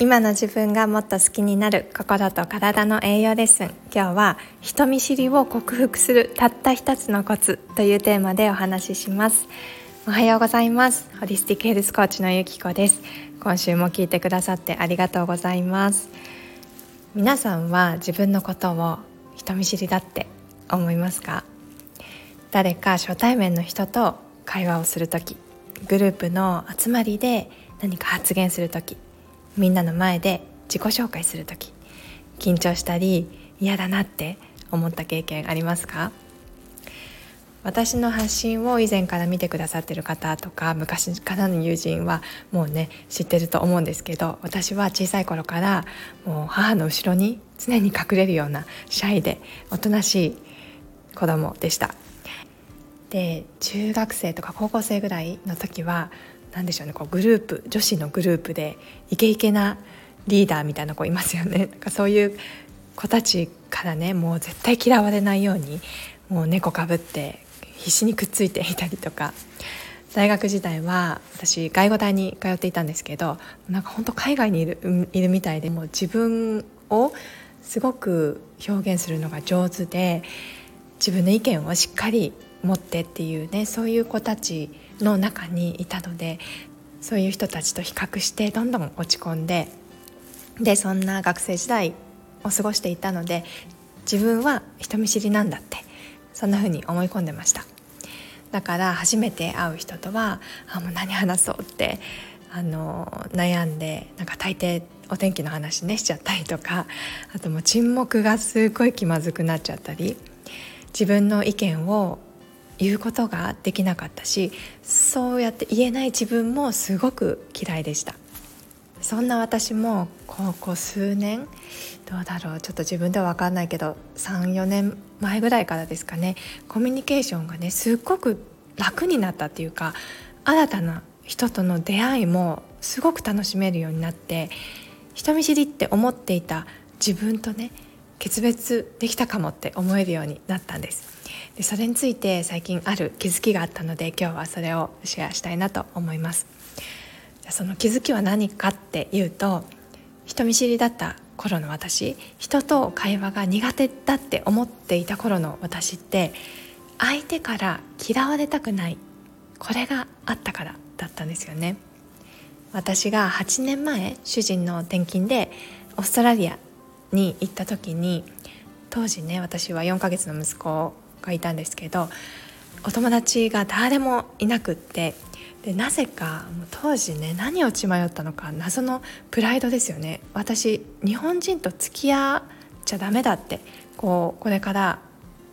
今の自分がもっと好きになる心と体の栄養レッスン今日は人見知りを克服するたった一つのコツというテーマでお話しします。おはようございます。ホリスティックヘルスコーチのゆきこです。今週も聞いてくださってありがとうございます。皆さんは自分のことを人見知りだって思いますか？誰か初対面の人と会話をする時グループの集まりで何か発言する時みんなの前で自己紹介する時緊張したり嫌だなって思った経験ありますか？私の発信を以前から見てくださってる方とか昔からの友人はもうね知ってると思うんですけど私は小さい頃からもう母の後ろに常に隠れるようなシャイでおとなしい子供でした。で中学生とか高校生ぐらいの時は何でしょうねこうグループ女子のグループでイケイケなリーダーみたいな子いますよね。なんかそういう子たちからねもう絶対嫌われないようにもう猫かぶって必死にくっついていたりとか。大学時代は私外語大に通っていたんですけどなんか本当海外にいるいるみたいでもう自分をすごく表現するのが上手で自分の意見をしっかり持ってっていうねそういう子たちの中にいたのでそういう人たちと比較してどんどん落ち込んででそんな学生時代を過ごしていたので自分は人見知りなんだってそんな風に思い込んでました。だから初めて会う人とはあもう何話そうってあの悩んでなんか大抵お天気の話ねしちゃったりとかあともう沈黙がすごい気まずくなっちゃったり自分の意見を言うことができなかったしそうやって言えない自分もすごく嫌いでした。そんな私も高校数年どうだろうちょっと自分では分かんないけど34年前ぐらいからですかねコミュニケーションがねすっごく楽になったっていうか新たな人との出会いもすごく楽しめるようになって人見知りって思っていた自分とね決別できたかもって思えるようになったんです。でそれについて最近ある気づきがあったので今日はそれをシェアしたいなと思います。その気づきは何かっていうと人見知りだった頃の私人と会話が苦手だって思っていた頃の私って相手から嫌われたくないこれがあったからだったんですよね。私が8年前主人の転勤でオーストラリアに行った時に当時ね私は4ヶ月の息子がいたんですけどお友達が誰もいなくってでなぜか当時ね何を血迷ったのか謎のプライドですよね。私日本人と付き合っちゃダメだってこうこれから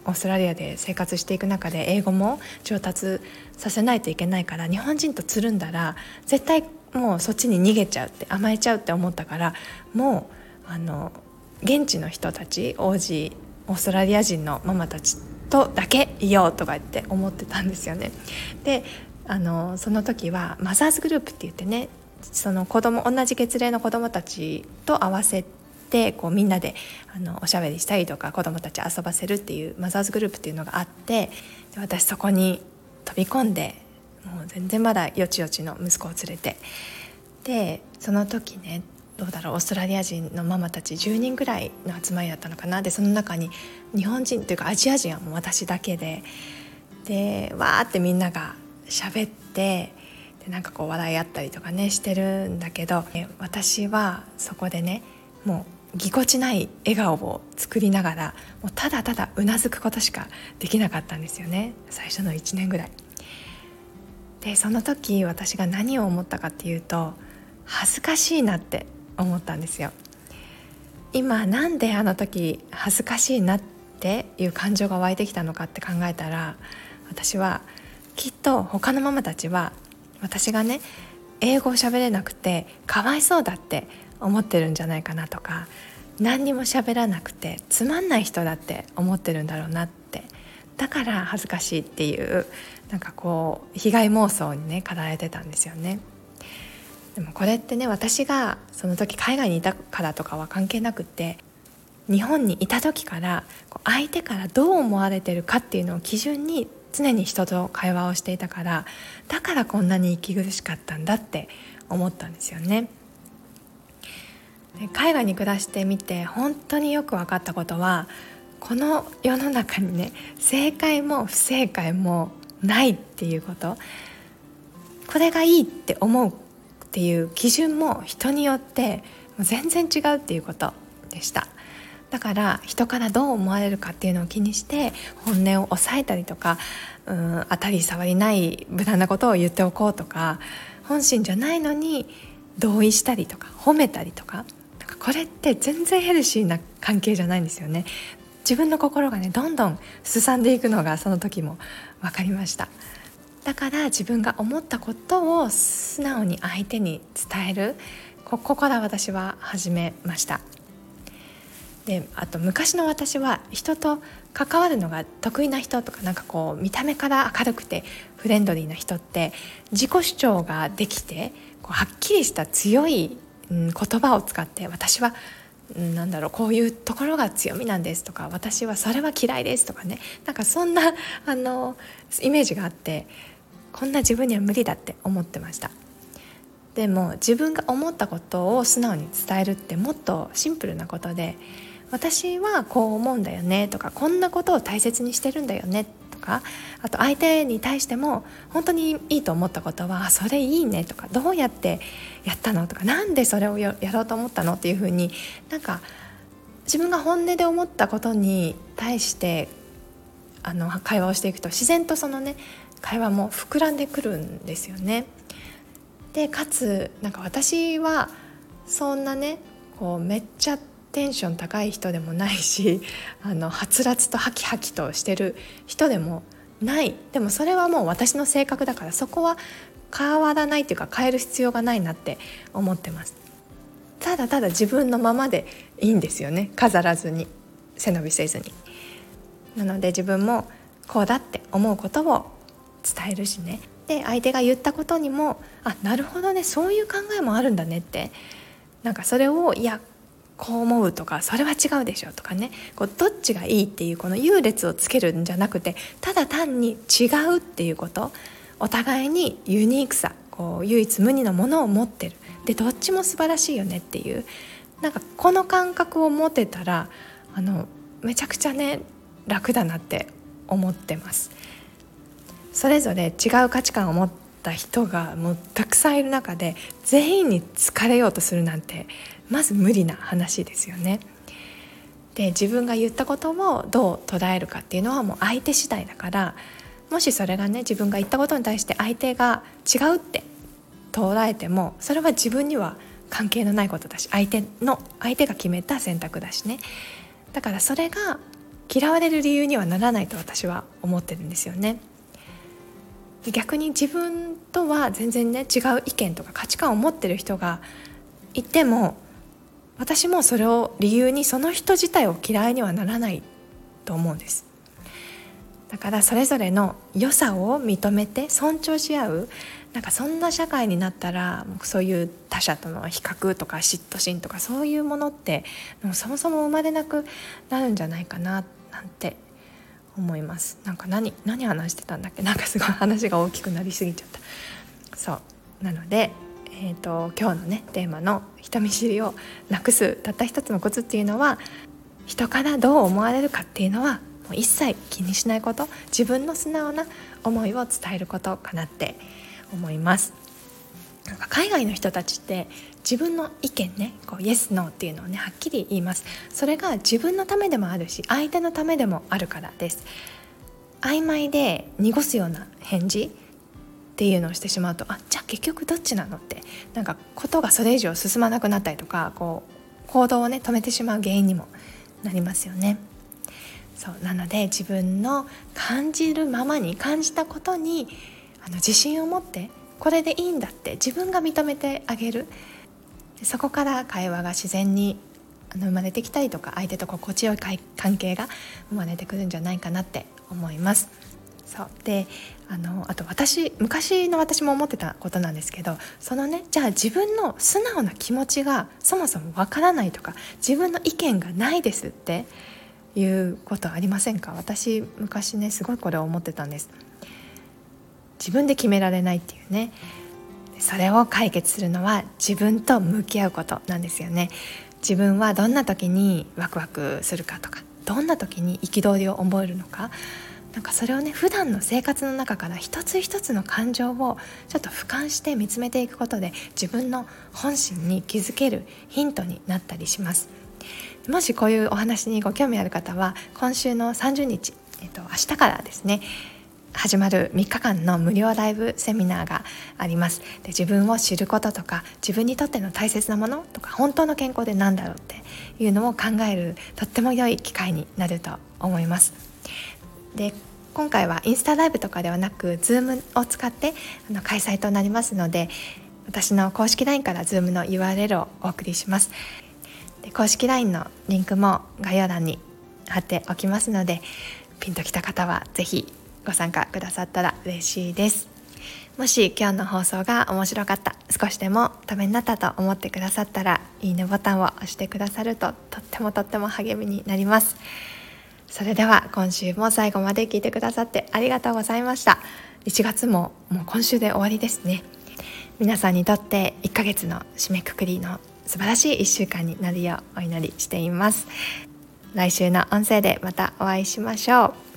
オーストラリアで生活していく中で英語も上達させないといけないから日本人とつるんだら絶対もうそっちに逃げちゃうって甘えちゃうって思ったからもうあの現地の人たち王子オーストラリア人のママたちとだけいようとか言って思ってたんですよね。であのその時はマザーズグループって言ってねその子供同じ月齢の子供たちと合わせてこうみんなであのおしゃべりしたりとか子供たち遊ばせるっていうマザーズグループっていうのがあって私そこに飛び込んでもう全然まだよちよちの息子を連れてでその時ねどうだろうオーストラリア人のママたち10人ぐらいの集まりだったのかなでその中に日本人というかアジア人はもう私だけででわーってみんなが喋ってでなんかこう笑い合ったりとかねしてるんだけど私はそこでねもうぎこちない笑顔を作りながらもうただただうなずくことしかできなかったんですよね最初の1年ぐらい。でその時私が何を思ったかっていうと恥ずかしいなって思ったんですよ今なんであの時恥ずかしいなっていう感情が湧いてきたのかって考えたら私はきっと他のママたちは私がね英語を喋れなくてかわいそうだって思ってるんじゃないかなとか何にも喋らなくてつまんない人だって思ってるんだろうなってだから恥ずかしいっていうなんかこう被害妄想にね駆られてたんですよね。でもこれってね私がその時海外にいたからとかは関係なくって日本にいた時から相手からどう思われてるかっていうのを基準に常に人と会話をしていたからだからこんなに息苦しかったんだって思ったんですよね。で海外に暮らしてみて本当によく分かったことはこの世の中にね正解も不正解もないっていうことこれがいいって思うっていう基準も人によって全然違うっていうことでした。だから人からどう思われるかっていうのを気にして本音を抑えたりとかうん当たり障りない無難なことを言っておこうとか本心じゃないのに同意したりとか褒めたりとかこれって全然ヘルシーな関係じゃないんですよね。自分の心がねどんどんすさんでいくのがその時も分かりました。だから自分が思ったことを素直に相手に伝える。ここから私は始めました。であと昔の私は人と関わるのが得意な人とかなんかこう見た目から明るくてフレンドリーな人って自己主張ができてこうはっきりした強い、うん、言葉を使って私はなんだろうこういうところが強みなんですとか私はそれは嫌いですとかね。なんかそんなあのイメージがあってこんな自分には無理だって思ってました。でも自分が思ったことを素直に伝えるってもっとシンプルなことで私はこう思うんだよねとかこんなことを大切にしてるんだよねとかあと相手に対しても本当にいいと思ったことはそれいいねとかどうやってやったのとかなんでそれをやろうと思ったのっていうふうになんか自分が本音で思ったことに対してあの会話をしていくと自然とそのね会話も膨らんでくるんですよね。でかつなんか私はそんなねこうめっちゃテンション高い人でもないし あのはつらつとハキハキとしてる人でもない。でもそれはもう私の性格だからそこは変わらないっていうか変える必要がないなって思ってます。ただただ自分のままでいいんですよね。飾らずに背伸びせずに。なので自分もこうだって思うことを伝えるしね。で相手が言ったことにもあなるほどねそういう考えもあるんだねって。なんかそれをいやこう思うとかそれは違うでしょとかね。こうどっちがいいっていうこの優劣をつけるんじゃなくてただ単に違うっていうこと。お互いにユニークさこう唯一無二のものを持ってる。でどっちも素晴らしいよねっていう。なんかこの感覚を持てたらあのめちゃくちゃね楽だなって思ってます。それぞれ違う価値観を持った人がもうたくさんいる中で全員に好かれようとするなんてまず無理な話ですよね。で自分が言ったことをどう捉えるかっていうのはもう相手次第だからもしそれがね自分が言ったことに対して相手が違うって捉えてもそれは自分には関係のないことだし相手の相手が決めた選択だしねだからそれが嫌われる理由にはならないと私は思ってるんですよね。逆に自分とは全然ね違う意見とか価値観を持ってる人がいても私もそれを理由にその人自体を嫌いにはならないと思うんです。だからそれぞれの良さを認めて尊重し合うなんかそんな社会になったらそういう他者との比較とか嫉妬心とかそういうものってもそもそも生まれなくなるんじゃないかななんて思います。なんか何何話してたんだっけ？なんかすごい話が大きくなりすぎちゃった。そう。なのでえーと、今日のねテーマの人見知りをなくすたった一つのコツっていうのは人からどう思われるかっていうのはもう一切気にしないこと。自分の素直な思いを伝えることかなって思います。なんか海外の人たちって自分の意見ねこうイエスノーっていうのをねはっきり言います。それが自分のためでもあるし相手のためでもあるからです。曖昧で濁すような返事っていうのをしてしまうとあじゃあ結局どっちなのってなんかことがそれ以上進まなくなったりとかこう行動をね止めてしまう原因にもなりますよね。そうなので自分の感じるままに感じたことにあの自信を持ってこれでいいんだって自分が認めてあげる。そこから会話が自然にあの生まれてきたりとか相手と心地よい関係が生まれてくるんじゃないかなって思います。そう。であのあと私昔の私も思ってたことなんですけどそのねじゃあ自分の素直な気持ちがそもそもわからないとか自分の意見がないですっていうことありませんか？私昔ねすごいこれを思ってたんです。自分で決められないっていうね。それを解決するのは自分と向き合うことなんですよね。自分はどんな時にワクワクするかとかどんな時に憤りを覚えるのかなんかそれをね普段の生活の中から一つ一つの感情をちょっと俯瞰して見つめていくことで自分の本心に気づけるヒントになったりします。もしこういうお話にご興味ある方は今週の30日、えっと、明日からですね始まる3日間の無料ライブセミナーがあります。で自分を知ることとか自分にとっての大切なものとか本当の健康で何だろうっていうのを考えるとっても良い機会になると思います。で今回はインスタライブとかではなく Zoom を使ってあの開催となりますので私の公式 LINE から Zoom の URL をお送りします。で公式 LINE のリンクも概要欄に貼っておきますのでピンときた方は是非ご参加くださったら嬉しいです。もし今日の放送が面白かった少しでもためになったと思ってくださったらいいねボタンを押してくださるととってもとっても励みになります。それでは今週も最後まで聞いてくださってありがとうございました。1月ももう今週で終わりですね。皆さんにとって1ヶ月の締めくくりの素晴らしい1週間になるようお祈りしています。来週の音声でまたお会いしましょう。